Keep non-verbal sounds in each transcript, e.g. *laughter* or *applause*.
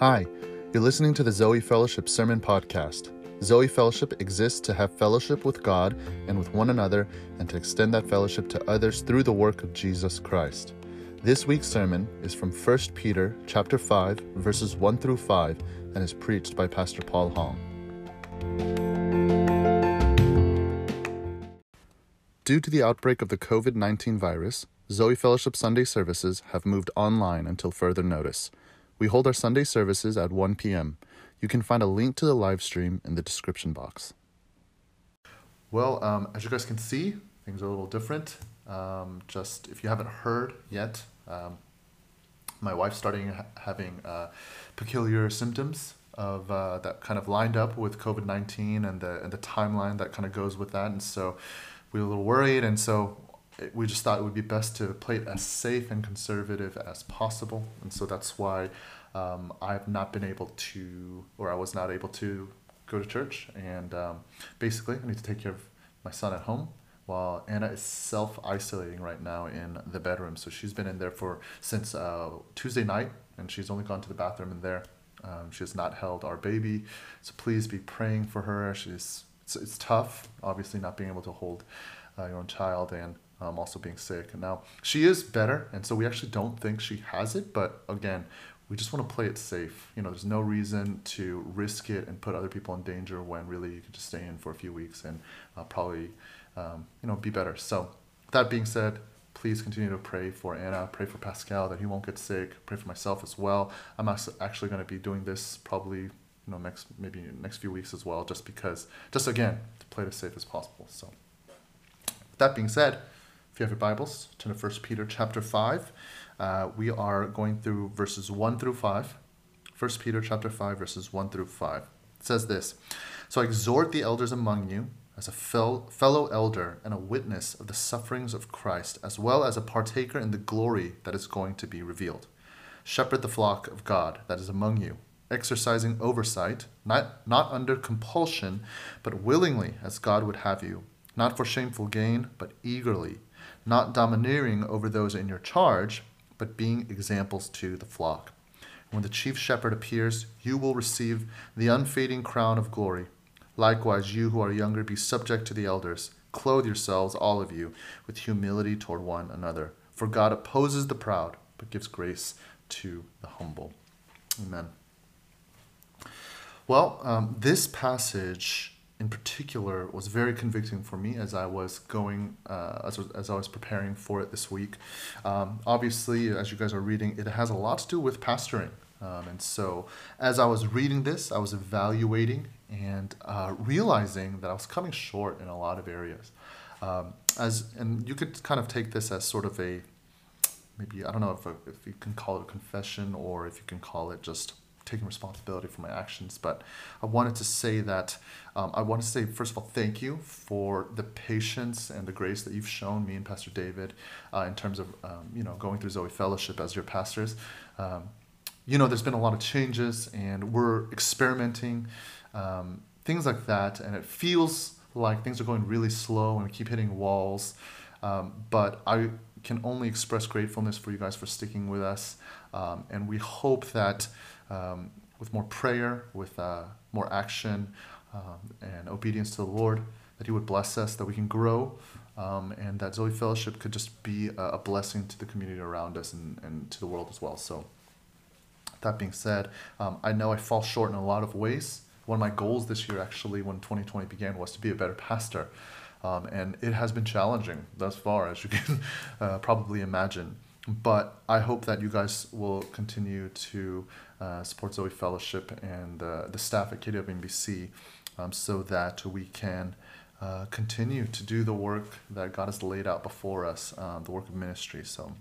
Hi, you're listening to the Zoe Fellowship Sermon Podcast. Zoe Fellowship exists to have fellowship with God and with one another and to extend that fellowship to others through the work of Jesus Christ. This week's sermon is from 1 Peter chapter 5 verses 1 through 5 and is preached by Pastor Paul Hong. Due to the outbreak of the COVID 19 virus, Zoe Fellowship Sunday services have moved online until further notice. We hold our Sunday services at 1 p.m. You can find a link to the live stream in the description box. Well, um, as you guys can see, things are a little different. Um, just if you haven't heard yet, um, my wife's starting ha- having uh, peculiar symptoms of uh, that kind of lined up with COVID nineteen and the and the timeline that kind of goes with that, and so we were a little worried, and so we just thought it would be best to play it as safe and conservative as possible, and so that's why um, I've not been able to, or I was not able to go to church, and um, basically I need to take care of my son at home while Anna is self isolating right now in the bedroom. So she's been in there for since uh, Tuesday night, and she's only gone to the bathroom in there. Um, she has not held our baby, so please be praying for her. She's it's, it's tough, obviously not being able to hold uh, your own child and um, also being sick. And now she is better, and so we actually don't think she has it. But again, we just want to play it safe. You know, there's no reason to risk it and put other people in danger when really you could just stay in for a few weeks and uh, probably um, you know be better. So that being said, please continue to pray for Anna, pray for Pascal that he won't get sick, pray for myself as well. I'm actually going to be doing this probably you know next maybe next few weeks as well, just because just again to play it as safe as possible. So that being said, if you have your Bibles, turn to First Peter chapter five. Uh, we are going through verses one through five. First Peter chapter five verses one through five. It says this: So I exhort the elders among you as a fellow elder and a witness of the sufferings of Christ, as well as a partaker in the glory that is going to be revealed. Shepherd the flock of God that is among you, exercising oversight, not, not under compulsion, but willingly, as God would have you, not for shameful gain, but eagerly, not domineering over those in your charge, but being examples to the flock. When the chief shepherd appears, you will receive the unfading crown of glory. Likewise, you who are younger, be subject to the elders. Clothe yourselves, all of you, with humility toward one another. For God opposes the proud, but gives grace to the humble. Amen. Well, um, this passage in particular was very convicting for me as I was going, uh, as, as I was preparing for it this week. Um, obviously, as you guys are reading, it has a lot to do with pastoring. Um, and so, as I was reading this, I was evaluating and uh, realizing that I was coming short in a lot of areas. Um, as and you could kind of take this as sort of a maybe I don't know if, if you can call it a confession or if you can call it just taking responsibility for my actions. But I wanted to say that um, I want to say first of all thank you for the patience and the grace that you've shown me and Pastor David uh, in terms of um, you know going through Zoe Fellowship as your pastors. Um, you know, there's been a lot of changes, and we're experimenting um, things like that, and it feels like things are going really slow and we keep hitting walls. Um, but I can only express gratefulness for you guys for sticking with us, um, and we hope that um, with more prayer, with uh, more action, um, and obedience to the Lord, that He would bless us, that we can grow, um, and that Zoe Fellowship could just be a, a blessing to the community around us and, and to the world as well. So, that being said, um, I know I fall short in a lot of ways one of my goals this year, actually, when 2020 began, was to be a better pastor. Um, and it has been challenging thus far, as you can *laughs* uh, probably imagine. But I hope that you guys will continue to uh, support Zoe Fellowship and uh, the staff at KWMBC um, so that we can uh, continue to do the work that God has laid out before us, um, the work of ministry. So,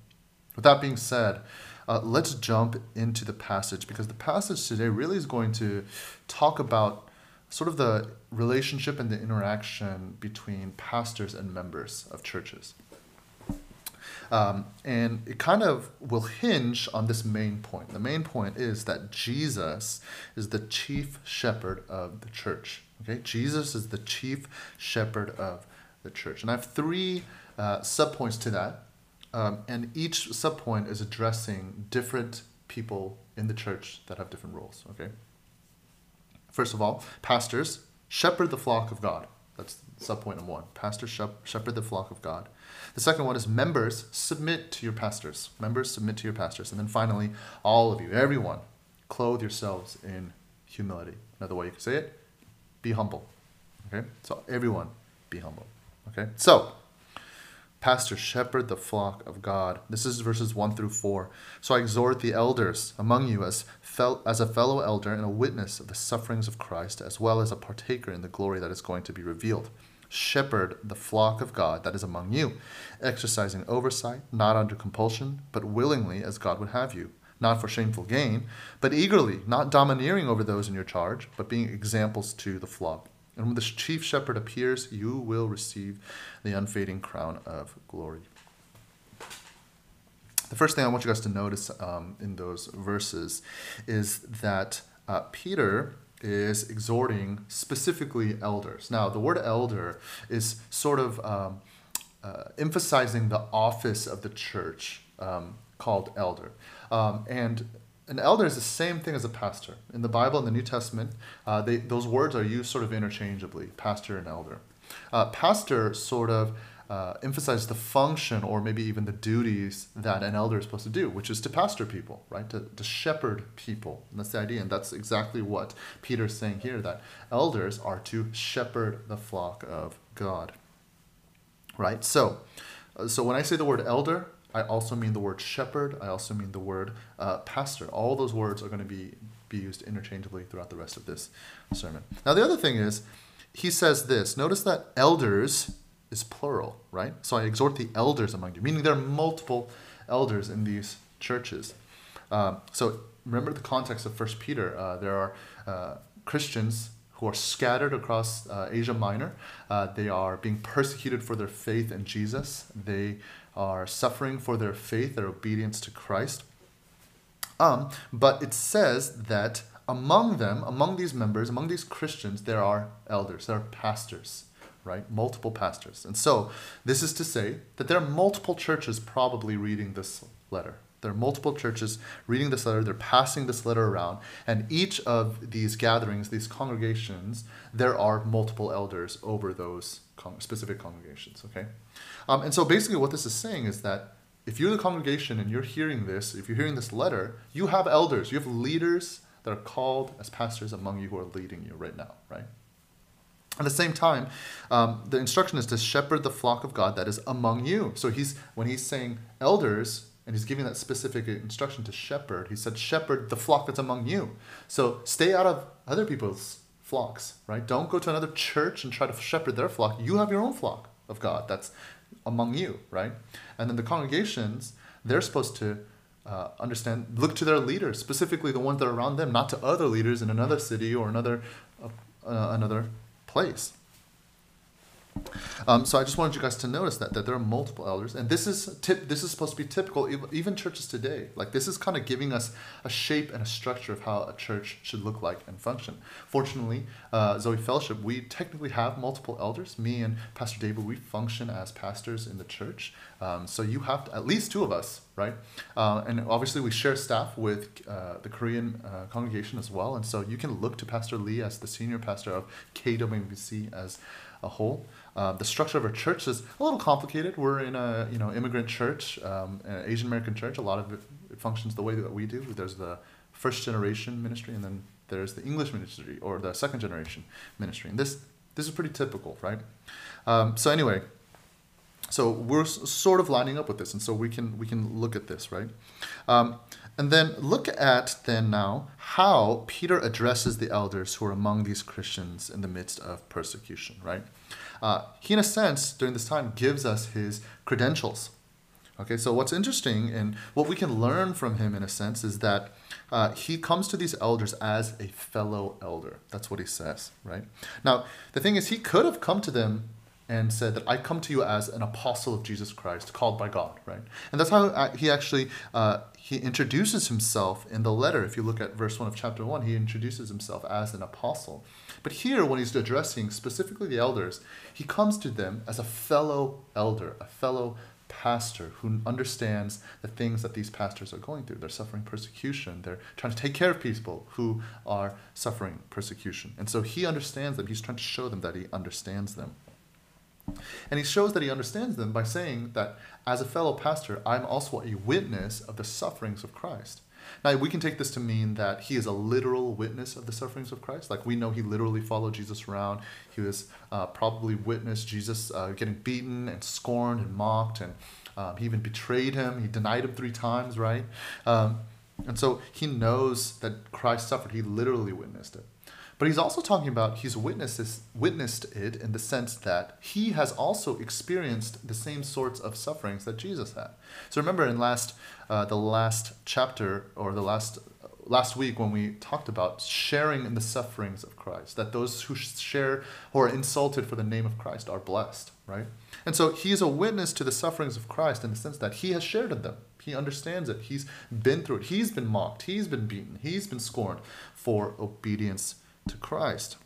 with that being said, uh, let's jump into the passage because the passage today really is going to talk about sort of the relationship and the interaction between pastors and members of churches. Um, and it kind of will hinge on this main point. The main point is that Jesus is the chief shepherd of the church. Okay, Jesus is the chief shepherd of the church, and I have three uh, subpoints to that um, and each subpoint is addressing different people in the church that have different roles, okay? First of all, pastors shepherd the flock of God. That's subpoint number one. Pastors shepherd the flock of God. The second one is members submit to your pastors. Members submit to your pastors. And then finally, all of you, everyone, clothe yourselves in humility. Another way you could say it, be humble. Okay? So everyone, be humble. Okay? So, pastor, shepherd the flock of God. This is verses 1 through 4. So I exhort the elders among you as, fel- as a fellow elder and a witness of the sufferings of Christ, as well as a partaker in the glory that is going to be revealed. Shepherd the flock of God that is among you, exercising oversight, not under compulsion, but willingly as God would have you, not for shameful gain, but eagerly, not domineering over those in your charge, but being examples to the flock. And when the chief shepherd appears, you will receive the unfading crown of glory. The first thing I want you guys to notice um, in those verses is that uh, Peter is exhorting specifically elders. Now, the word elder is sort of um, uh, emphasizing the office of the church um, called elder. Um, and an elder is the same thing as a pastor. In the Bible, in the New Testament, uh, they, those words are used sort of interchangeably pastor and elder. Uh, pastor sort of uh, emphasizes the function or maybe even the duties that an elder is supposed to do, which is to pastor people, right? To, to shepherd people. And that's the idea. And that's exactly what Peter's saying here that elders are to shepherd the flock of God, right? So, uh, so when I say the word elder, I also mean the word shepherd. I also mean the word uh, pastor. All those words are going to be, be used interchangeably throughout the rest of this sermon. Now, the other thing is, he says this notice that elders is plural, right? So I exhort the elders among you, meaning there are multiple elders in these churches. Um, so remember the context of First Peter. Uh, there are uh, Christians who are scattered across uh, Asia Minor. Uh, they are being persecuted for their faith in Jesus. They are suffering for their faith, their obedience to Christ. Um, but it says that among them, among these members, among these Christians, there are elders, there are pastors, right? Multiple pastors. And so this is to say that there are multiple churches probably reading this letter. There are multiple churches reading this letter, they're passing this letter around, and each of these gatherings, these congregations, there are multiple elders over those con- specific congregations, okay? Um, and so basically, what this is saying is that if you're the congregation and you're hearing this, if you're hearing this letter, you have elders, you have leaders that are called as pastors among you who are leading you right now, right? At the same time, um, the instruction is to shepherd the flock of God that is among you. So he's when he's saying elders, and he's giving that specific instruction to shepherd. He said, shepherd the flock that's among you. So stay out of other people's flocks, right? Don't go to another church and try to shepherd their flock. You have your own flock of God that's among you, right? And then the congregations, they're supposed to uh, understand, look to their leaders, specifically the ones that are around them, not to other leaders in another city or another uh, another place. Um, so I just wanted you guys to notice that that there are multiple elders, and this is tip. This is supposed to be typical, even churches today. Like this is kind of giving us a shape and a structure of how a church should look like and function. Fortunately, uh, Zoe Fellowship, we technically have multiple elders. Me and Pastor David, we function as pastors in the church. Um, so you have to, at least two of us, right? Uh, and obviously, we share staff with uh, the Korean uh, congregation as well. And so you can look to Pastor Lee as the senior pastor of KWBC as a whole. Uh, the structure of our church is a little complicated. We're in a you know immigrant church, um, an Asian American church. A lot of it, functions the way that we do. There's the first generation ministry, and then there's the English ministry or the second generation ministry. And this this is pretty typical, right? Um, so anyway, so we're sort of lining up with this, and so we can we can look at this, right? Um, and then look at then now how Peter addresses the elders who are among these Christians in the midst of persecution, right? Uh, he, in a sense, during this time, gives us his credentials. Okay, so what's interesting and what we can learn from him, in a sense, is that uh, he comes to these elders as a fellow elder. That's what he says, right? Now, the thing is, he could have come to them and said that I come to you as an apostle of Jesus Christ, called by God, right? And that's how uh, he actually uh, he introduces himself in the letter. If you look at verse one of chapter one, he introduces himself as an apostle. But here, when he's addressing specifically the elders, he comes to them as a fellow elder, a fellow pastor who understands the things that these pastors are going through. They're suffering persecution. They're trying to take care of people who are suffering persecution. And so he understands them. He's trying to show them that he understands them. And he shows that he understands them by saying that as a fellow pastor, I'm also a witness of the sufferings of Christ. Now, we can take this to mean that he is a literal witness of the sufferings of Christ. Like we know he literally followed Jesus around. He was uh, probably witnessed Jesus uh, getting beaten and scorned and mocked, and um, he even betrayed him. He denied him three times, right? Um, and so he knows that Christ suffered. He literally witnessed it. But he's also talking about he's witnessed, witnessed it in the sense that he has also experienced the same sorts of sufferings that Jesus had. So remember in last uh, the last chapter or the last last week when we talked about sharing in the sufferings of Christ, that those who share or are insulted for the name of Christ are blessed, right? And so he is a witness to the sufferings of Christ in the sense that he has shared in them. He understands it. He's been through it. He's been mocked. He's been beaten. He's been scorned for obedience to Christ.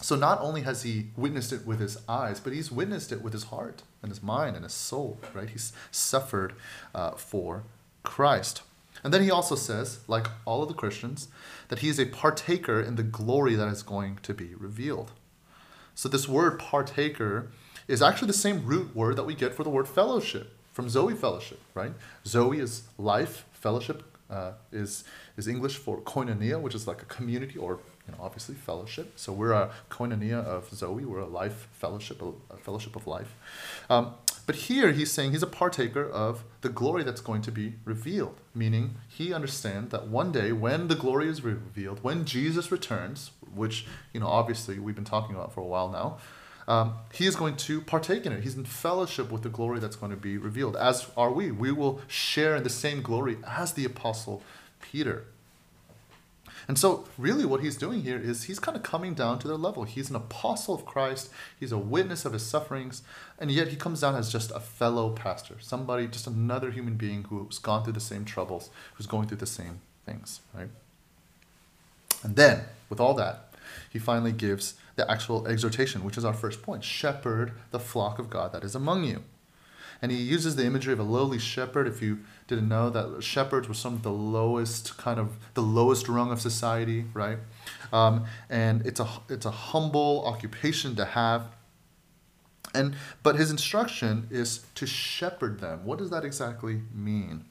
So not only has he witnessed it with his eyes, but he's witnessed it with his heart and his mind and his soul, right? He's suffered uh, for Christ. And then he also says, like all of the Christians, that he is a partaker in the glory that is going to be revealed. So this word partaker is actually the same root word that we get for the word fellowship from Zoe fellowship, right? Zoe is life, fellowship uh, is is English for koinonia, which is like a community or you know obviously fellowship. So we're a koinonia of Zoe. We're a life fellowship, a, fellowship of life. Um, but here he's saying he's a partaker of the glory that's going to be revealed, meaning he understands that one day when the glory is revealed, when Jesus returns, which you know obviously we've been talking about for a while now. Um, he is going to partake in it. He's in fellowship with the glory that's going to be revealed, as are we. We will share in the same glory as the apostle Peter. And so, really, what he's doing here is he's kind of coming down to their level. He's an apostle of Christ, he's a witness of his sufferings, and yet he comes down as just a fellow pastor, somebody, just another human being who's gone through the same troubles, who's going through the same things, right? And then, with all that, he finally gives the actual exhortation, which is our first point shepherd the flock of God that is among you. And he uses the imagery of a lowly shepherd. If you didn't know that shepherds were some of the lowest kind of the lowest rung of society, right? Um, and it's a it's a humble occupation to have. And but his instruction is to shepherd them. What does that exactly mean?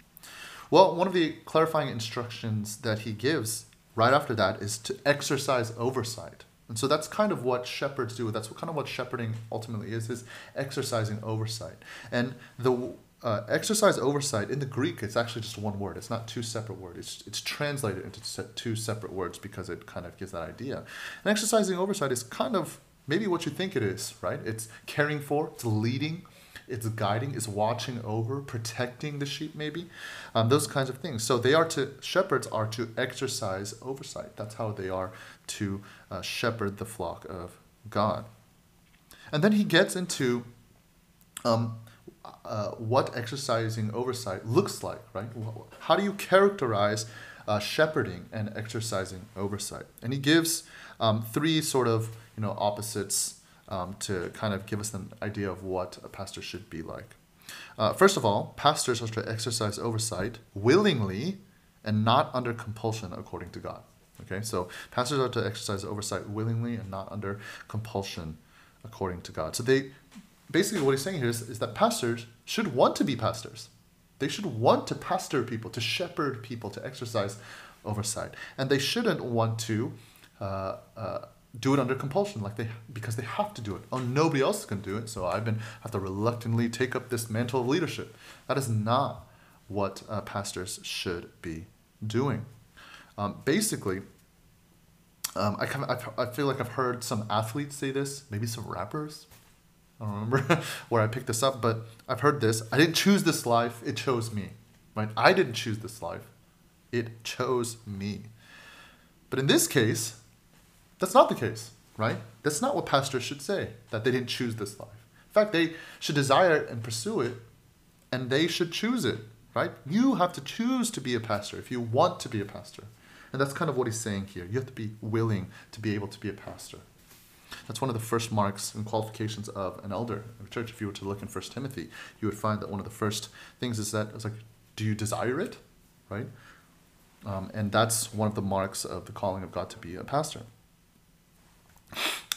Well, one of the clarifying instructions that he gives right after that is to exercise oversight. And so that's kind of what shepherds do. That's kind of what shepherding ultimately is, is exercising oversight. And the uh, exercise oversight in the Greek, it's actually just one word. It's not two separate words. It's, it's translated into two separate words because it kind of gives that idea. And exercising oversight is kind of maybe what you think it is, right? It's caring for, it's leading, it's guiding, it's watching over, protecting the sheep, maybe, um, those kinds of things. So they are to shepherds are to exercise oversight. That's how they are to uh, shepherd the flock of God. And then he gets into um, uh, what exercising oversight looks like, right? How do you characterize uh, shepherding and exercising oversight? And he gives um, three sort of you know opposites um, to kind of give us an idea of what a pastor should be like. Uh, first of all, pastors are to exercise oversight willingly and not under compulsion according to God. Okay, so pastors are to exercise oversight willingly and not under compulsion according to God. So they basically what he's saying here is, is that pastors should want to be pastors. They should want to pastor people, to shepherd people, to exercise oversight. And they shouldn't want to uh, uh, do it under compulsion, like they because they have to do it. Oh, nobody else can do it, so I've been have to reluctantly take up this mantle of leadership. That is not what uh, pastors should be doing. Um, basically, um, I, kind of, I, I feel like I've heard some athletes say this, maybe some rappers. I don't remember *laughs* where I picked this up, but I've heard this. I didn't choose this life, it chose me. Right? I didn't choose this life, it chose me. But in this case, that's not the case, right? That's not what pastors should say, that they didn't choose this life. In fact, they should desire it and pursue it, and they should choose it right? You have to choose to be a pastor if you want to be a pastor. And that's kind of what he's saying here. You have to be willing to be able to be a pastor. That's one of the first marks and qualifications of an elder in a church. If you were to look in First Timothy, you would find that one of the first things is that it's like, do you desire it, right? Um, and that's one of the marks of the calling of God to be a pastor.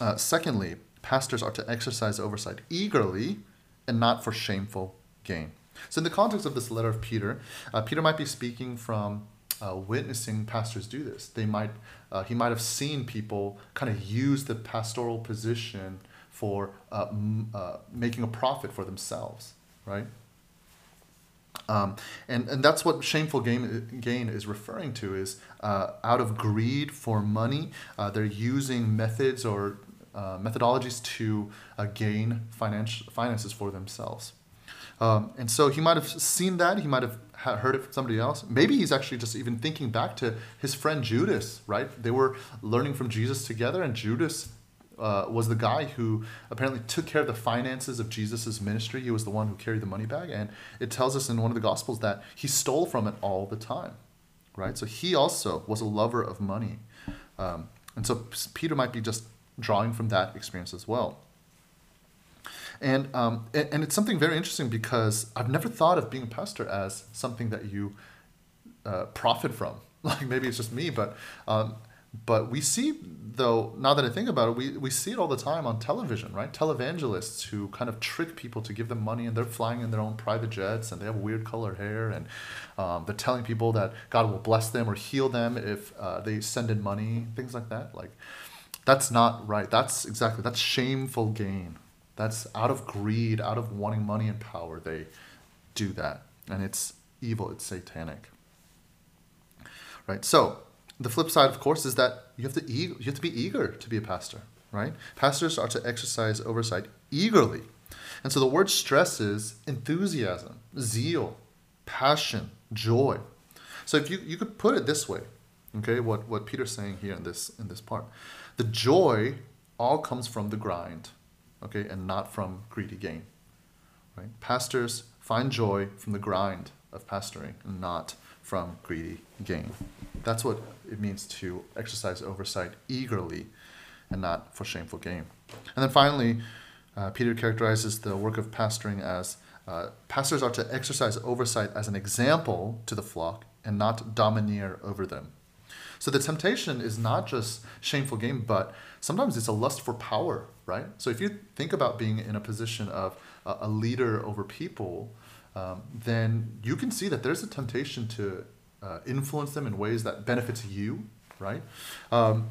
Uh, secondly, pastors are to exercise oversight eagerly and not for shameful gain. So, in the context of this letter of Peter, uh, Peter might be speaking from uh, witnessing pastors do this. They might, uh, he might have seen people kind of use the pastoral position for uh, m- uh, making a profit for themselves, right? Um, and, and that's what shameful gain, gain is referring to is uh, out of greed for money, they're using methods or methodologies to gain financial finances for themselves. Um, and so he might have seen that. He might have heard it from somebody else. Maybe he's actually just even thinking back to his friend Judas, right? They were learning from Jesus together, and Judas uh, was the guy who apparently took care of the finances of Jesus' ministry. He was the one who carried the money bag. And it tells us in one of the Gospels that he stole from it all the time, right? So he also was a lover of money. Um, and so Peter might be just drawing from that experience as well. And, um, and, it's something very interesting because I've never thought of being a pastor as something that you uh, profit from. *laughs* Like maybe it's just me, but um, but we see, though, now that I think about it, we, we see it all the time on television, right? Televangelists who kind of trick people to give them money and they're flying in their own private jets and they have weird color hair and um, they're telling people that God will bless them or heal them if uh, they send in money, things like that. Like, that's not right. That's exactly, that's shameful gain. That's out of greed, out of wanting money and power, they do that. And it's evil, it's satanic. Right? So, the flip side, of course, is that you have to e- you have to be eager to be a pastor, right? Pastors are to exercise oversight eagerly, and so the word stresses enthusiasm, zeal, passion, joy. So if you you could put it this way, okay, what what Peter's saying here in this in this part, the joy all comes from the grind, okay, and not from greedy gain, right? Pastors find joy from the grind of pastoring, not from greedy gain. That's what it means to exercise oversight eagerly and not for shameful gain. And then finally, uh, Peter characterizes the work of pastoring as uh, pastors are to exercise oversight as an example to the flock and not domineer over them. So the temptation is not just shameful gain, but sometimes it's a lust for power, right? So if you think about being in a position of a leader over people, um, then you can see that there's a temptation to uh, influence them in ways that benefits you, right? Um,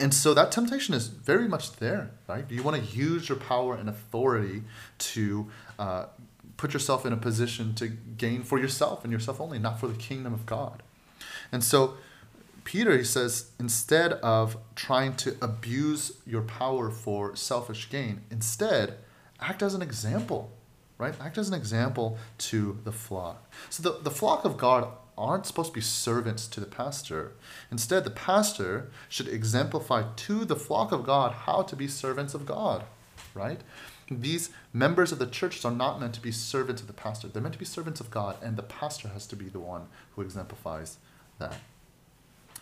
and so that temptation is very much there, right? You want to use your power and authority to uh, put yourself in a position to gain for yourself and yourself only, not for the kingdom of God. And so Peter, he says, instead of trying to abuse your power for selfish gain, instead, act as an example right? Act as an example to the flock. So the, the flock of God aren't supposed to be servants to the pastor. Instead, the pastor should exemplify to the flock of God how to be servants of God, right? These members of the churches are not meant to be servants of the pastor. They're meant to be servants of God, and the pastor has to be the one who exemplifies that.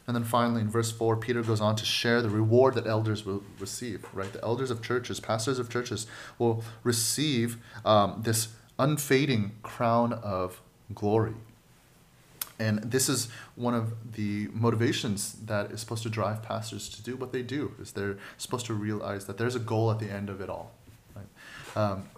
And then finally, in verse 4, Peter goes on to share the reward that elders will receive, right? The elders of churches, pastors of churches, will receive um, this unfading crown of glory. And this is one of the motivations that is supposed to drive pastors to do what they do, is they're supposed to realize that there's a goal at the end of it all. Right? Um,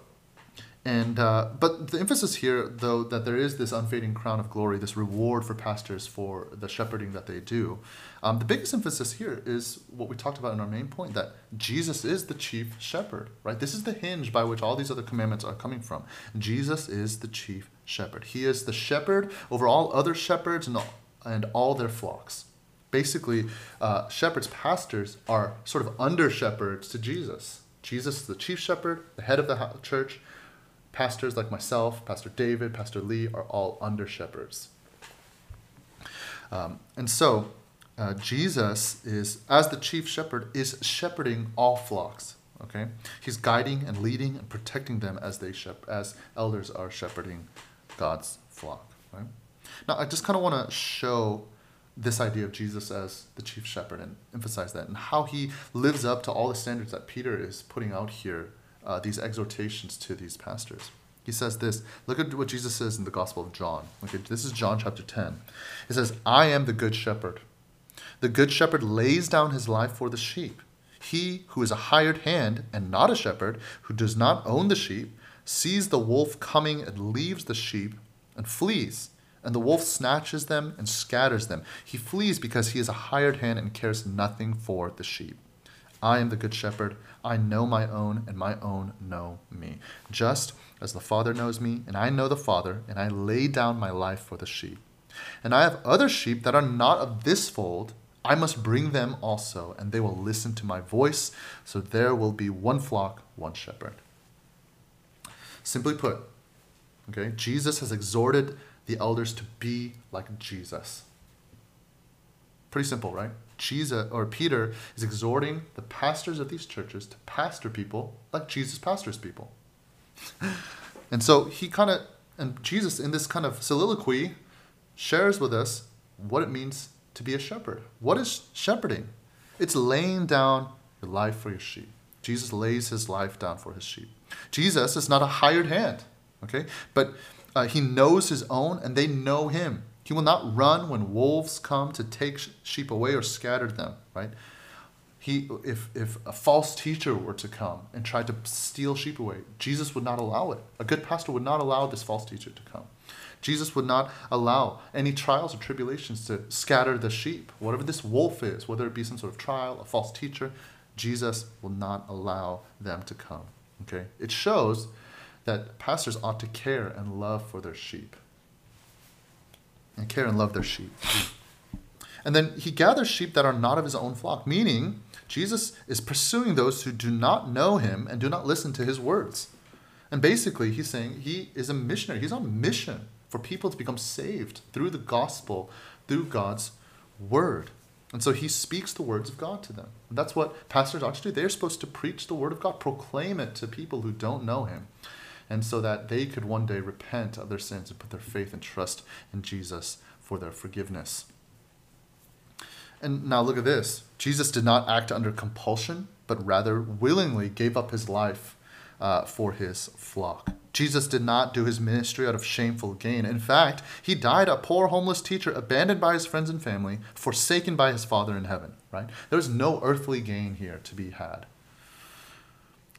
and uh, but the emphasis here, though, that there is this unfading crown of glory, this reward for pastors for the shepherding that they do. Um, the biggest emphasis here is what we talked about in our main point that Jesus is the chief shepherd, right? This is the hinge by which all these other commandments are coming from. Jesus is the chief shepherd. He is the shepherd over all other shepherds and all, and all their flocks. Basically, uh, shepherds, pastors are sort of under shepherds to Jesus. Jesus is the chief shepherd, the head of the church Pastors like myself, Pastor David, Pastor Lee are all under shepherds. Um, and so, uh, Jesus is, as the chief shepherd, is shepherding all flocks. Okay, he's guiding and leading and protecting them as they shep- as elders are shepherding God's flock. Right. Now, I just kind of want to show this idea of Jesus as the chief shepherd and emphasize that and how he lives up to all the standards that Peter is putting out here, uh, these exhortations to these pastors. He says this. Look at what Jesus says in the Gospel of John. Okay, this is John chapter 10. It says, I am the good shepherd. The good shepherd lays down his life for the sheep. He who is a hired hand and not a shepherd, who does not own the sheep, sees the wolf coming and leaves the sheep and flees. And the wolf snatches them and scatters them. He flees because he is a hired hand and cares nothing for the sheep. I am the good shepherd. I know my own, and my own know me. Just as the Father knows me, and I know the Father, and I lay down my life for the sheep. And I have other sheep that are not of this fold. I must bring them also, and they will listen to my voice. So there will be one flock, one shepherd. Simply put, okay, Jesus has exhorted the elders to be like Jesus. Pretty simple, right? Jesus or Peter is exhorting the pastors of these churches to pastor people like Jesus pastors people. *laughs* and so he kind of and Jesus in this kind of soliloquy shares with us what it means to be a shepherd. What is shepherding? It's laying down your life for your sheep. Jesus lays his life down for his sheep. Jesus is not a hired hand, okay? But uh, he knows his own and they know him. He will not run when wolves come to take sheep away or scatter them, right? He, if, if a false teacher were to come and try to steal sheep away, Jesus would not allow it. A good pastor would not allow this false teacher to come. Jesus would not allow any trials or tribulations to scatter the sheep. Whatever this wolf is, whether it be some sort of trial, a false teacher, Jesus will not allow them to come. Okay? It shows that pastors ought to care and love for their sheep. And care and love their sheep. *laughs* And then he gathers sheep that are not of his own flock, meaning Jesus is pursuing those who do not know him and do not listen to his words. And basically, he's saying he is a missionary. He's on mission for people to become saved through the gospel, through God's word. And so he speaks the words of God to them. And that's what pastors ought to do. They're supposed to preach the word of God, proclaim it to people who don't know him and so that they could one day repent of their sins and put their faith and trust in Jesus for their forgiveness. And now look at this Jesus did not act under compulsion, but rather willingly gave up his life uh, for his flock. Jesus did not do his ministry out of shameful gain. In fact, he died a poor homeless teacher, abandoned by his friends and family, forsaken by his Father in heaven, right? There's no earthly gain here to be had.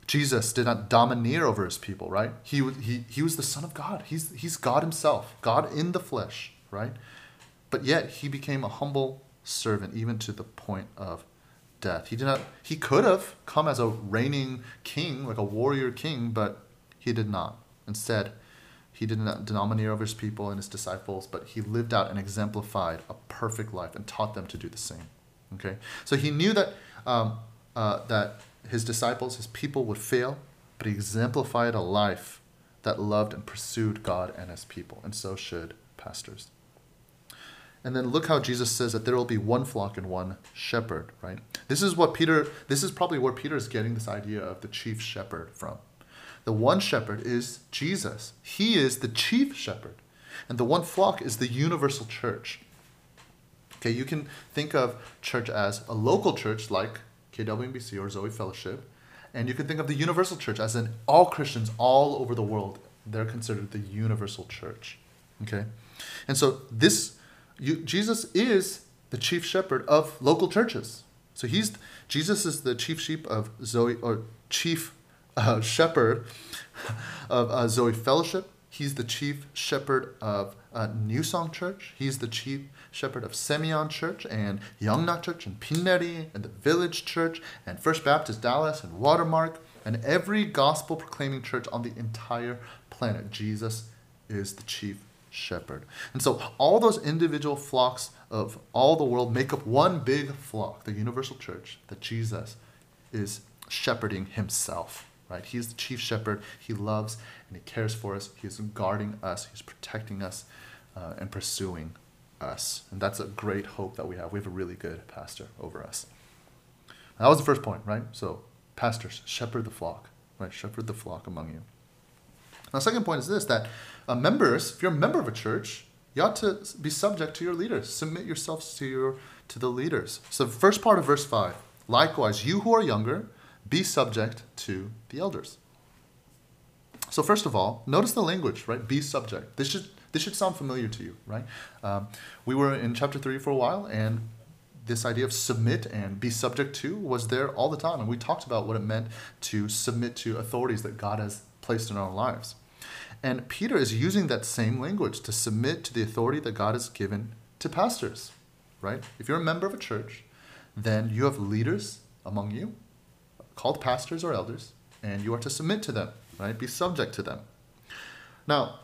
Jesus did not domineer over his people, right? He, he, he was the Son of God. He's, he's God himself, God in the flesh, right? But yet he became a humble servant, even to the point of death. He did not he could have come as a reigning king, like a warrior king, but he did not. Instead, he did not domineer over his people and his disciples, but he lived out and exemplified a perfect life and taught them to do the same. Okay, so he knew that um, uh, that his disciples, his people would fail, but he exemplified a life that loved and pursued God and his people, and so should pastors. And then look how Jesus says that there will be one flock and one shepherd, right? This is what Peter, this is probably where Peter is getting this idea of the chief shepherd from. The one shepherd is Jesus. He is the chief shepherd. And the one flock is the universal church. Okay, you can think of church as a local church like KWMBC or Zoe Fellowship. And you can think of the universal church as in all Christians all over the world. They're considered the universal church. Okay? And so this you, Jesus is the chief shepherd of local churches. So he's Jesus is the chief sheep of Zoe or chief uh, shepherd *laughs* of uh, Zoe Fellowship. He's the chief shepherd of uh, New Song Church. He's the chief shepherd of Semyon Church and Youngnak Church and Pineri and the Village Church and First Baptist Dallas and Watermark and every gospel proclaiming church on the entire planet. Jesus is the chief shepherd. And so all those individual flocks of all the world make up one big flock, the universal church, that Jesus is shepherding himself. Right? He's the chief shepherd. He loves and he cares for us. He is guarding us. He's protecting us uh, and pursuing us. And that's a great hope that we have. We have a really good pastor over us. That was the first point, right? So, pastors, shepherd the flock, right? Shepherd the flock among you. Now, second point is this that uh, members, if you're a member of a church, you ought to be subject to your leaders. Submit yourselves to your to the leaders. So first part of verse 5. Likewise, you who are younger, be subject to the elders. So first of all, notice the language, right? Be subject. This should this should sound familiar to you, right? Um, we were in chapter three for a while, and this idea of submit and be subject to was there all the time, and we talked about what it meant to submit to authorities that God has placed in our lives. And Peter is using that same language to submit to the authority that God has given to pastors, right? If you're a member of a church, then you have leaders among you called pastors or elders, and you are to submit to them right? Be subject to them. Now,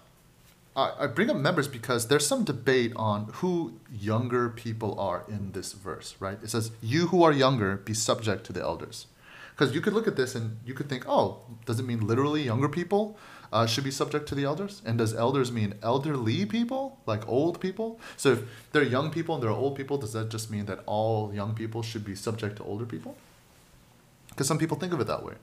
I, bring up members because there's some debate on who younger people are in this verse, right? It says, You who are younger, be subject to the elders. Because you could look at this and you could think, oh, does it mean literally younger people uh, should be subject to the elders? And does elders mean elderly people, like old people? So if they're young people and they're old people, does that just mean that all young people should be subject to older people? Because some people think of it that way.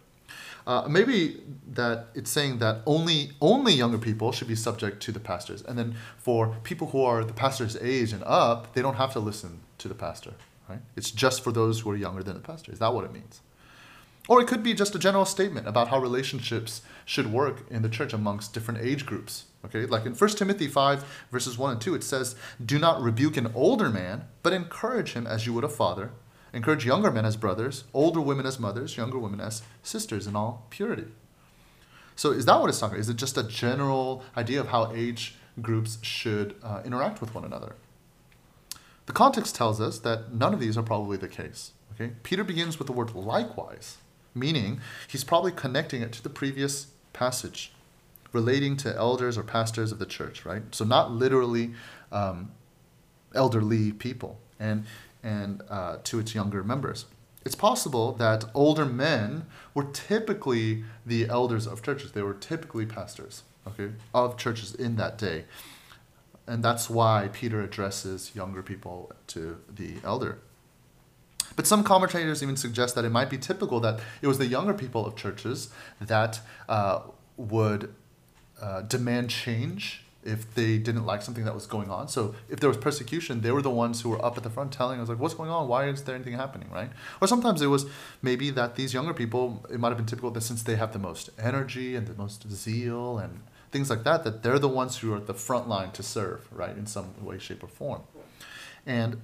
Uh, maybe that it's saying that only only younger people should be subject to the pastors, and then for people who are the pastor's age and up, they don't have to listen to the pastor. Right? It's just for those who are younger than the pastor. Is that what it means? Or it could be just a general statement about how relationships should work in the church amongst different age groups. Okay, like in 1 Timothy 5, verses 1 and 2, it says, Do not rebuke an older man, but encourage him as you would a father Encourage younger men as brothers, older women as mothers, younger women as sisters in all purity. So, is that what it's talking about? Is it just a general idea of how age groups should uh, interact with one another? The context tells us that none of these are probably the case. Okay? Peter begins with the word likewise, meaning he's probably connecting it to the previous passage relating to elders or pastors of the church, right? So, not literally um, elderly people. And and uh, to its younger members. It's possible that older men were typically the elders of churches. They were typically pastors, okay, of churches in that day. And that's why Peter addresses younger people to the elder. But some commentators even suggest that it might be typical that it was the younger people of churches that uh, would uh, demand change if they didn't like something that was going on. So if there was persecution, they were the ones who were up at the front telling us like, "What's going on? Why is there anything happening?" Right? Or sometimes it was maybe that these younger people, it might have been typical that since they have the most energy and the most zeal and things like that, that they're the ones who are at the front line to serve, right, in some way, shape, or form. And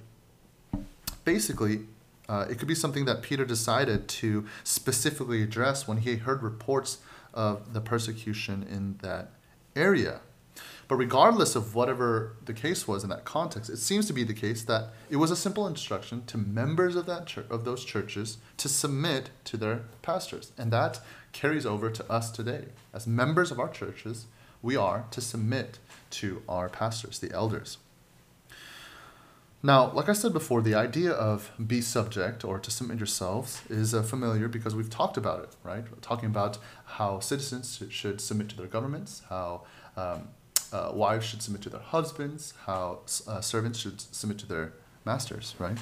basically, uh, it could be something that Peter decided to specifically address when he heard reports of the persecution in that area. But regardless of whatever the case was in that context, it seems to be the case that it was a simple instruction to members of that church, of those churches to submit to their pastors. And that carries over to us today. As members of our churches, we are to submit to our pastors, the elders. Now, like I said before, the idea of be subject or to submit yourselves is uh, familiar because we've talked about it, right? We're talking about how citizens should submit to their governments, how um, uh, wives should submit to their husbands, how uh, servants should submit to their masters, right?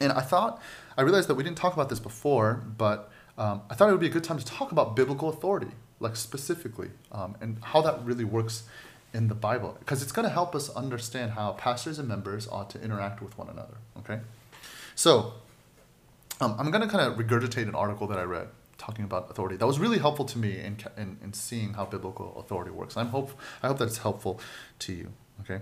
And I thought, I realized that we didn't talk about this before, but um, I thought it would be a good time to talk about biblical authority, like specifically, um, and how that really works in the Bible, because it's going to help us understand how pastors and members ought to interact with one another, okay? So, um, I'm going to kind of regurgitate an article that I read talking about authority. That was really helpful to me in, in, in seeing how biblical authority works. I'm hope, I hope that it's helpful to you. Okay,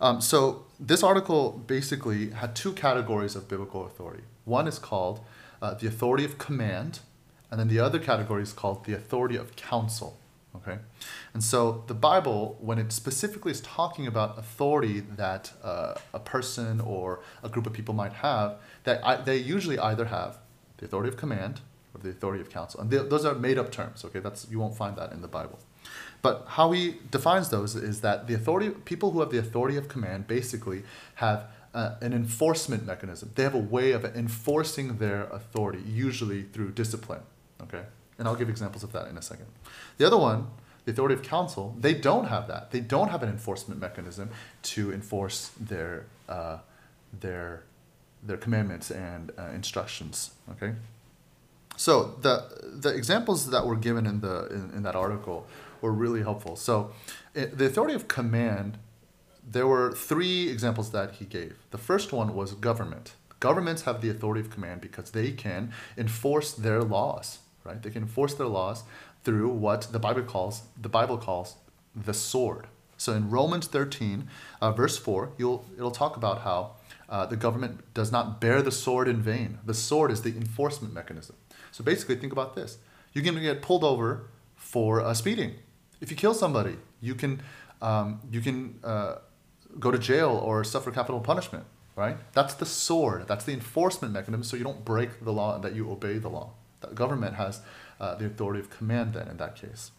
um, so this article basically had two categories of biblical authority. One is called uh, the authority of command, and then the other category is called the authority of counsel. Okay, and so the Bible, when it specifically is talking about authority that uh, a person or a group of people might have, that I, they usually either have the authority of command or the authority of counsel. And those are made up terms, okay? That's you won't find that in the Bible. But how he defines those is that the authority people who have the authority of command basically have uh, an enforcement mechanism. They have a way of enforcing their authority, usually through discipline, okay? And I'll give examples of that in a second. The other one, the authority of counsel, they don't have that. They don't have an enforcement mechanism to enforce their uh, their their commandments and uh, instructions. Okay, so the the examples that were given in the in, in that article were really helpful. So it, the authority of command there were three examples that he gave. The first one was government. Governments have the authority of command because they can enforce their laws, right? They can enforce their laws through what the Bible calls the Bible calls the sword. So in Romans 13, uh, verse 4, you'll, it'll talk about how uh, the government does not bear the sword in vain. The sword is the enforcement mechanism. So basically, think about this. You can get pulled over for uh, speeding. If you kill somebody, you can, um, you can uh, go to jail or suffer capital punishment, right? That's the sword. That's the enforcement mechanism so you don't break the law and that you obey the law. The government has uh, the authority of command then in that case.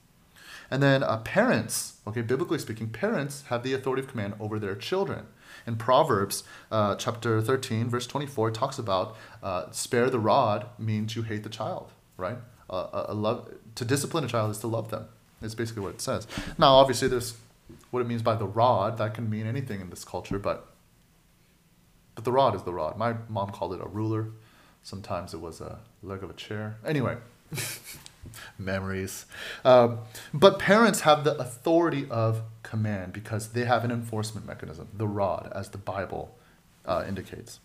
And then uh, parents, okay, biblically speaking, parents have the authority of command over their children. In Proverbs uh, chapter 13, verse 24, it talks about uh, spare the rod means you hate the child, right? Uh, a love, to discipline a child is to love them. It's basically what it says. Now, obviously, there's what it means by the rod. That can mean anything in this culture, but but the rod is the rod. My mom called it a ruler. Sometimes it was a leg of a chair. Anyway, *laughs* memories. Um, but parents have the authority of command because they have an enforcement mechanism, the rod, as the Bible uh, indicates.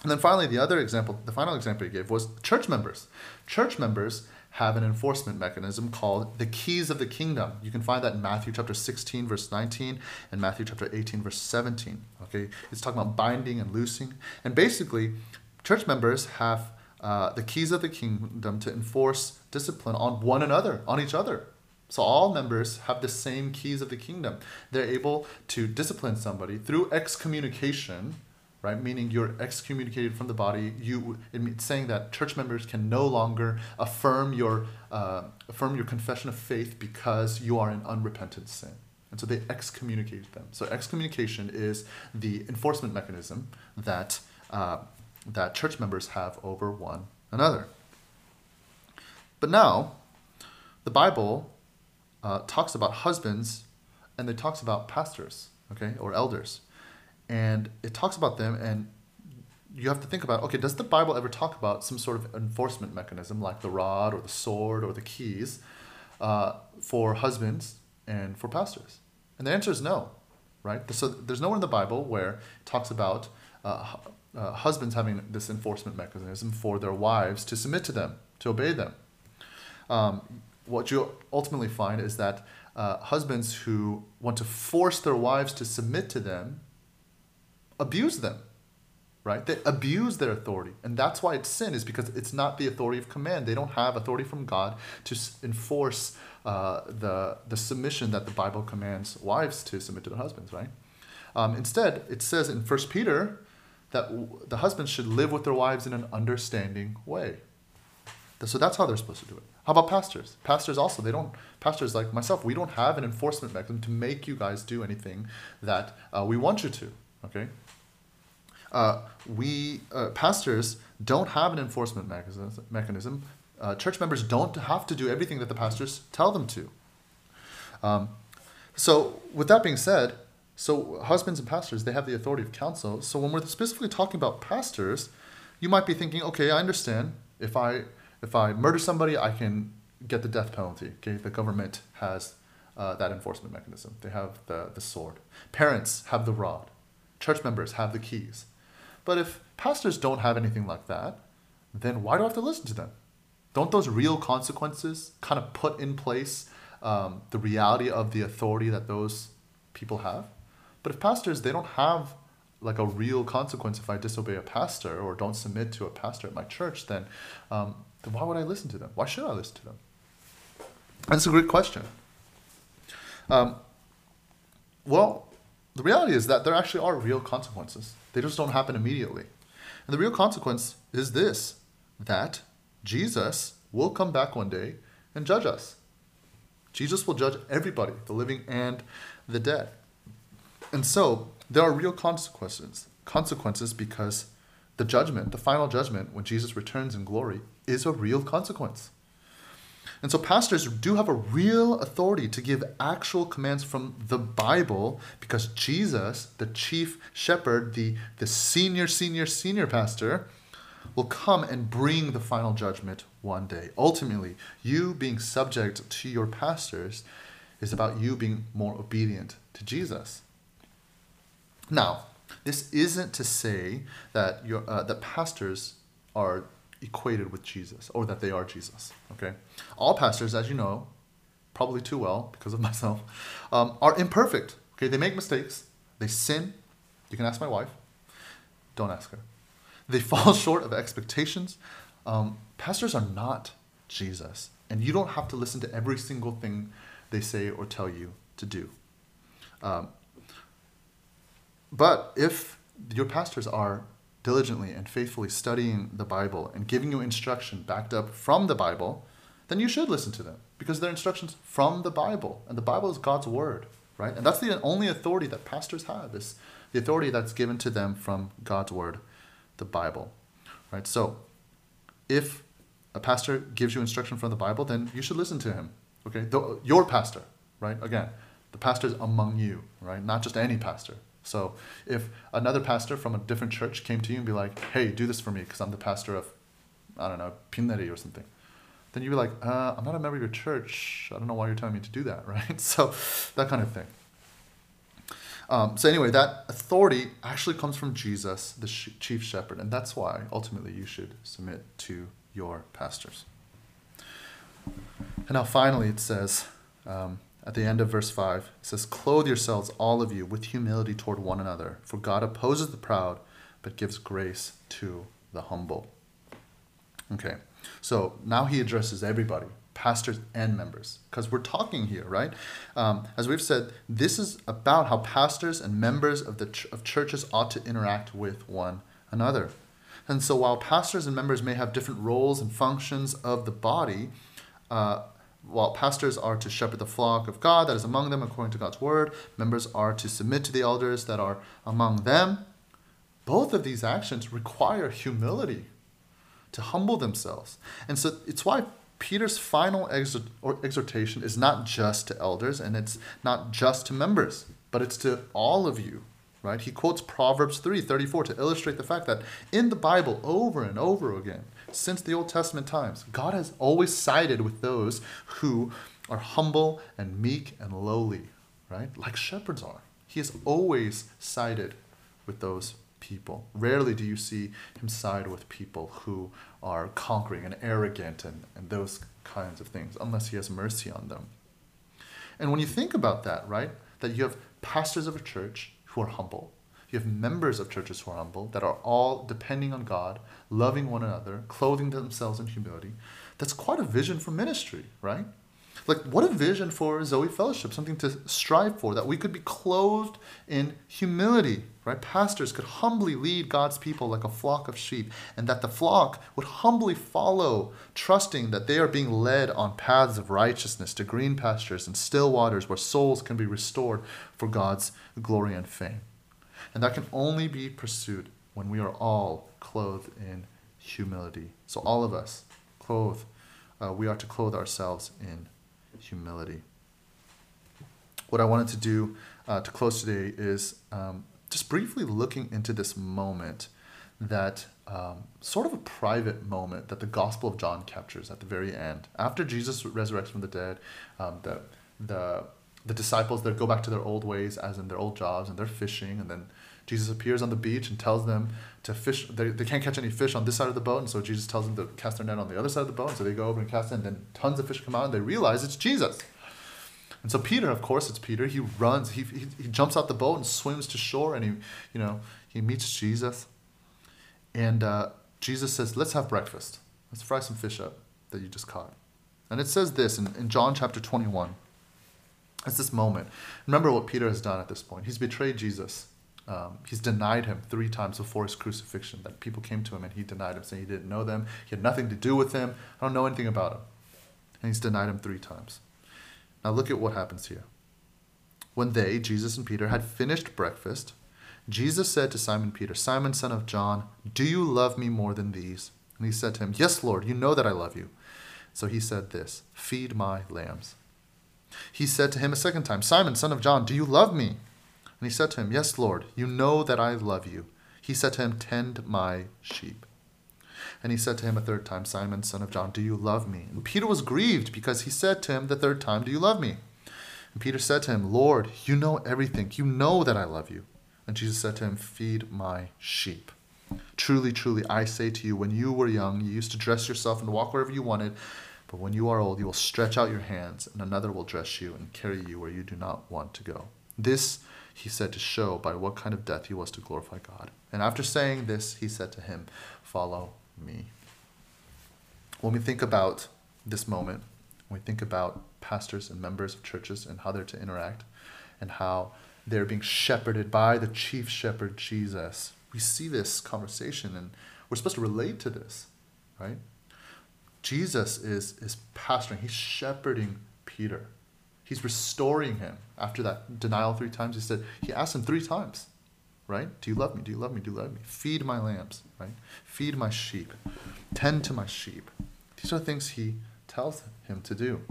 And then finally, the other example, the final example he gave was church members. Church members have an enforcement mechanism called the keys of the kingdom. You can find that in Matthew chapter 16, verse 19, and Matthew chapter 18, verse 17. Okay, it's talking about binding and loosing. And basically, church members have uh, the keys of the kingdom to enforce discipline on one another, on each other. So all members have the same keys of the kingdom. They're able to discipline somebody through excommunication, right? Meaning you're excommunicated from the body. You it's saying that church members can no longer affirm your uh, affirm your confession of faith because you are in unrepentant sin. And so they excommunicate them. So excommunication is the enforcement mechanism that uh, that church members have over one another. But now, the Bible uh, talks about husbands and it talks about pastors, okay, or elders. And it talks about them, and you have to think about okay, does the Bible ever talk about some sort of enforcement mechanism like the rod or the sword or the keys uh, for husbands and for pastors? And the answer is no, right? So there's nowhere in the Bible where it talks about uh, uh, husbands having this enforcement mechanism for their wives to submit to them, to obey them. Um, what you ultimately find is that uh, husbands who want to force their wives to submit to them abuse them, right? They abuse their authority. And that's why it's sin, is because it's not the authority of command. They don't have authority from God to enforce uh, the, the submission that the Bible commands wives to submit to their husbands, right? Um, instead, it says in 1 Peter that the husbands should live with their wives in an understanding way. So that's how they're supposed to do it. How about pastors? Pastors also, they don't, pastors like myself, we don't have an enforcement mechanism to make you guys do anything that uh, we want you to, okay? Uh, we, uh, pastors don't have an enforcement mechanism. mechanism. Uh, church members don't have to do everything that the pastors tell them to. Um, so, with that being said, so husbands and pastors, they have the authority of counsel. So when we're specifically talking about pastors, you might be thinking, okay, I understand. If I if I murder somebody, I can get the death penalty. Okay, the government has uh, that enforcement mechanism. They have the, the sword. Parents have the rod. Church members have the keys. But if pastors don't have anything like that, then why do I have to listen to them? Don't those real consequences kind of put in place um, the reality of the authority that those people have? But if pastors, they don't have like a real consequence if I disobey a pastor or don't submit to a pastor at my church, then, um, then why would I listen to them? Why should I listen to them? That's a great question. Um, well, the reality is that there actually are real consequences. They just don't happen immediately. And the real consequence is this that Jesus will come back one day and judge us. Jesus will judge everybody, the living and the dead. And so there are real consequences. Consequences because the judgment, the final judgment, when Jesus returns in glory, is a real consequence. And so pastors do have a real authority to give actual commands from the Bible because Jesus, the chief shepherd, the, the senior, senior, senior pastor, will come and bring the final judgment one day. Ultimately, you being subject to your pastors is about you being more obedient to Jesus. Now, this isn't to say that your uh, that pastors are equated with Jesus or that they are Jesus. Okay, all pastors, as you know, probably too well because of *laughs* myself, um, are imperfect. Okay, they make mistakes, they sin. You can ask my wife. Don't ask her. They *laughs* fall short of expectations. Um, pastors are not Jesus, and you don't have to listen to every single thing they say or tell you to do. Um, but if your pastors are diligently and faithfully studying the Bible and giving you instruction backed up from the Bible, then you should listen to them because they're instructions from the Bible, and the Bible is God's word, right? And that's the only authority that pastors have is the authority that's given to them from God's word, the Bible, right? So, if a pastor gives you instruction from the Bible, then you should listen to him, okay? The, your pastor, right? Again, the pastors among you, right? Not just any pastor. So, if another pastor from a different church came to you and be like, "Hey, do this for me," because I'm the pastor of, I don't know, Pinleri or something then you'd be like, uh, I'm not a member of your church. I don't know why you're telling me to do that, *laughs* right? So that kind of thing. Um, so anyway, that authority actually comes from Jesus, the sh- chief shepherd, and that's why ultimately you should submit to your pastors. And now finally, it says um, at the end of verse five, it says, "Clothe yourselves, all of you, with humility toward one another, for God opposes the proud, but gives grace to the humble." Okay. So now he addresses everybody, pastors and members, because we're talking here, right? Um, as we've said, this is about how pastors and members of the ch- of churches ought to interact with one another. And so while pastors and members may have different roles and functions of the body, uh, while pastors are to shepherd the flock of God that is among them according to God's word, members are to submit to the elders that are among them. Both of these actions require humility to humble themselves. And so it's why Peter's final exhortation is not just to elders and it's not just to members, but it's to all of you. Right? He quotes Proverbs 3 34 to illustrate the fact that in the Bible, over and over again, since the Old Testament times, God has always sided with those who are humble and meek and lowly, right? Like shepherds are. He has always sided with those people. Rarely do you see him side with people who are conquering and arrogant and, and those kinds of things, unless he has mercy on them. And when you think about that, right, that you have pastors of a church who are humble, you have members of churches who are humble, that are all depending on God, loving one another, clothing themselves in humility. That's quite a vision for ministry, right? Like, what a vision for Zoe Fellowship, something to strive for, that we could be clothed in humility, right? Pastors could humbly lead God's people like a flock of sheep, and that the flock would humbly follow, trusting that they are being led on paths of righteousness to green pastures and still waters where souls can be restored for God's glory and fame. And that can only be pursued when we are all clothed in humility. So, all of us, clothe, uh, we are to clothe ourselves in humility. What I wanted to do uh, to close today is um, just briefly looking into this moment that um, sort of a private moment that the Gospel of John captures at the very end. After Jesus resurrects from the dead, um, the, the, the disciples they go back to their old ways, as in their old jobs, and they're fishing, and then Jesus appears on the beach and tells them to fish. They, they can't catch any fish on this side of the boat, and so Jesus tells them to cast their net on the other side of the boat. And so they go over and cast it, and then tons of fish come out, and they realize it's Jesus. And so Peter, of course, it's Peter. He runs. He, he, he jumps out the boat and swims to shore, and he, you know, he meets Jesus. And uh, Jesus says, "Let's have breakfast. Let's fry some fish up that you just caught." And it says this in, in John chapter 21. It's this moment. Remember what Peter has done at this point. He's betrayed Jesus um, he's denied him three times before his crucifixion. That people came to him and he denied him, saying he didn't know them, he had nothing to do with them. I don't know anything about him. And he's denied him three times. Now look at what happens here. When they, Jesus and Peter, had finished breakfast, Jesus said to Simon Peter, Simon, son of John, do you love me more than these? And he said to him, Yes, Lord, you know that I love you. So he said this Feed my lambs. He said to him a second time, Simon, son of John, do you love me? And he said to him, Yes, Lord, you know that I love you. He said to him, Tend my sheep. And he said to him a third time, Simon, son of John, do you love me? And Peter was grieved because he said to him the third time, Do you love me? And Peter said to him, Lord, you know everything. You know that I love you. And Jesus said to him, Feed my sheep. Truly, truly, I say to you, when you were young, you used to dress yourself and walk wherever you wanted. But when you are old, you will stretch out your hands, and another will dress you and carry you where you do not want to go. This he said to show by what kind of death he was to glorify God. And after saying this, he said to him, Follow me. When we think about this moment, when we think about pastors and members of churches and how they're to interact and how they're being shepherded by the chief shepherd Jesus, we see this conversation and we're supposed to relate to this, right? Jesus is, is pastoring, he's shepherding Peter. He's restoring him after that denial three times. He said, he asked him three times, right? Do you love me? Do you love me? Do you love me? Feed my lambs, right? Feed my sheep. Tend to my sheep. These are things he tells him to do.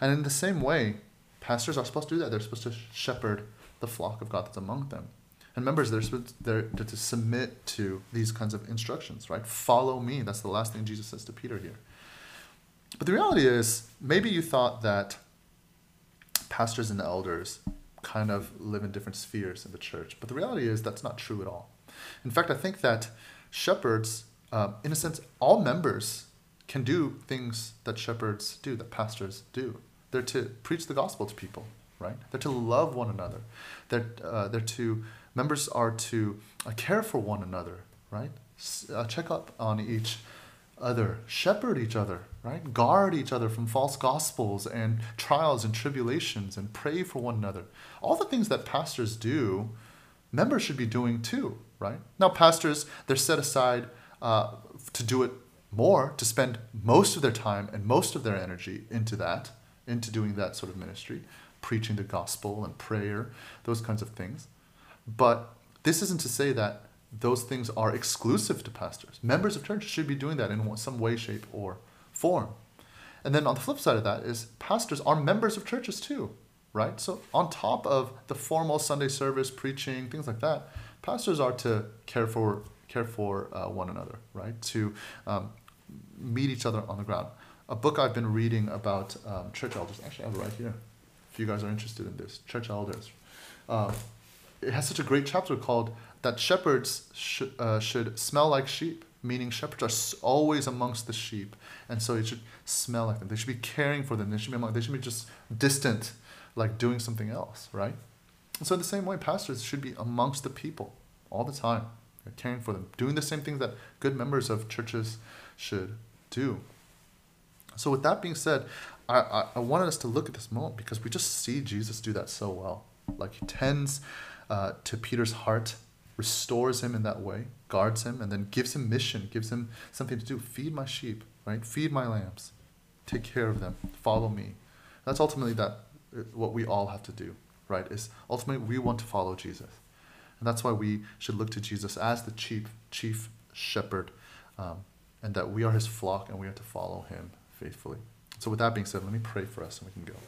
And in the same way, pastors are supposed to do that. They're supposed to shepherd the flock of God that's among them. And members, they're, supposed, they're, they're to submit to these kinds of instructions, right? Follow me. That's the last thing Jesus says to Peter here. But the reality is, maybe you thought that pastors and elders kind of live in different spheres in the church. But the reality is that's not true at all. In fact, I think that shepherds, uh, in a sense, all members can do things that shepherds do, that pastors do. They're to preach the gospel to people, right? They're to love one another. They're, uh, they're to, members are to uh, care for one another, right? S- uh, check up on each other, shepherd each other, right? Guard each other from false gospels and trials and tribulations and pray for one another. All the things that pastors do, members should be doing too, right? Now, pastors, they're set aside uh, to do it more, to spend most of their time and most of their energy into that, into doing that sort of ministry, preaching the gospel and prayer, those kinds of things. But this isn't to say that those things are exclusive to pastors. Members of church should be doing that in some way, shape, or form. And then on the flip side of that is pastors are members of churches too, right? So on top of the formal Sunday service, preaching, things like that, pastors are to care for care for uh, one another, right? To um, meet each other on the ground. A book I've been reading about um, church elders. Actually, I have it right here. If you guys are interested in this, church elders. Uh, it has such a great chapter called that shepherds sh- uh, should smell like sheep, meaning shepherds are always amongst the sheep, and so it should smell like them. They should be caring for them. They should be among, they should be just distant, like doing something else, right? And so in the same way, pastors should be amongst the people all the time, They're caring for them, doing the same things that good members of churches should do. So with that being said, I, I, I wanted us to look at this moment because we just see Jesus do that so well. Like he tends uh, to Peter's heart restores him in that way, guards him, and then gives him mission, gives him something to do. Feed my sheep, right? Feed my lambs. Take care of them. Follow me. That's ultimately that uh, what we all have to do, right? Is ultimately we want to follow Jesus. And that's why we should look to Jesus as the chief chief shepherd, um, and that we are his flock and we are to follow him faithfully. So with that being said, let me pray for us and we can go.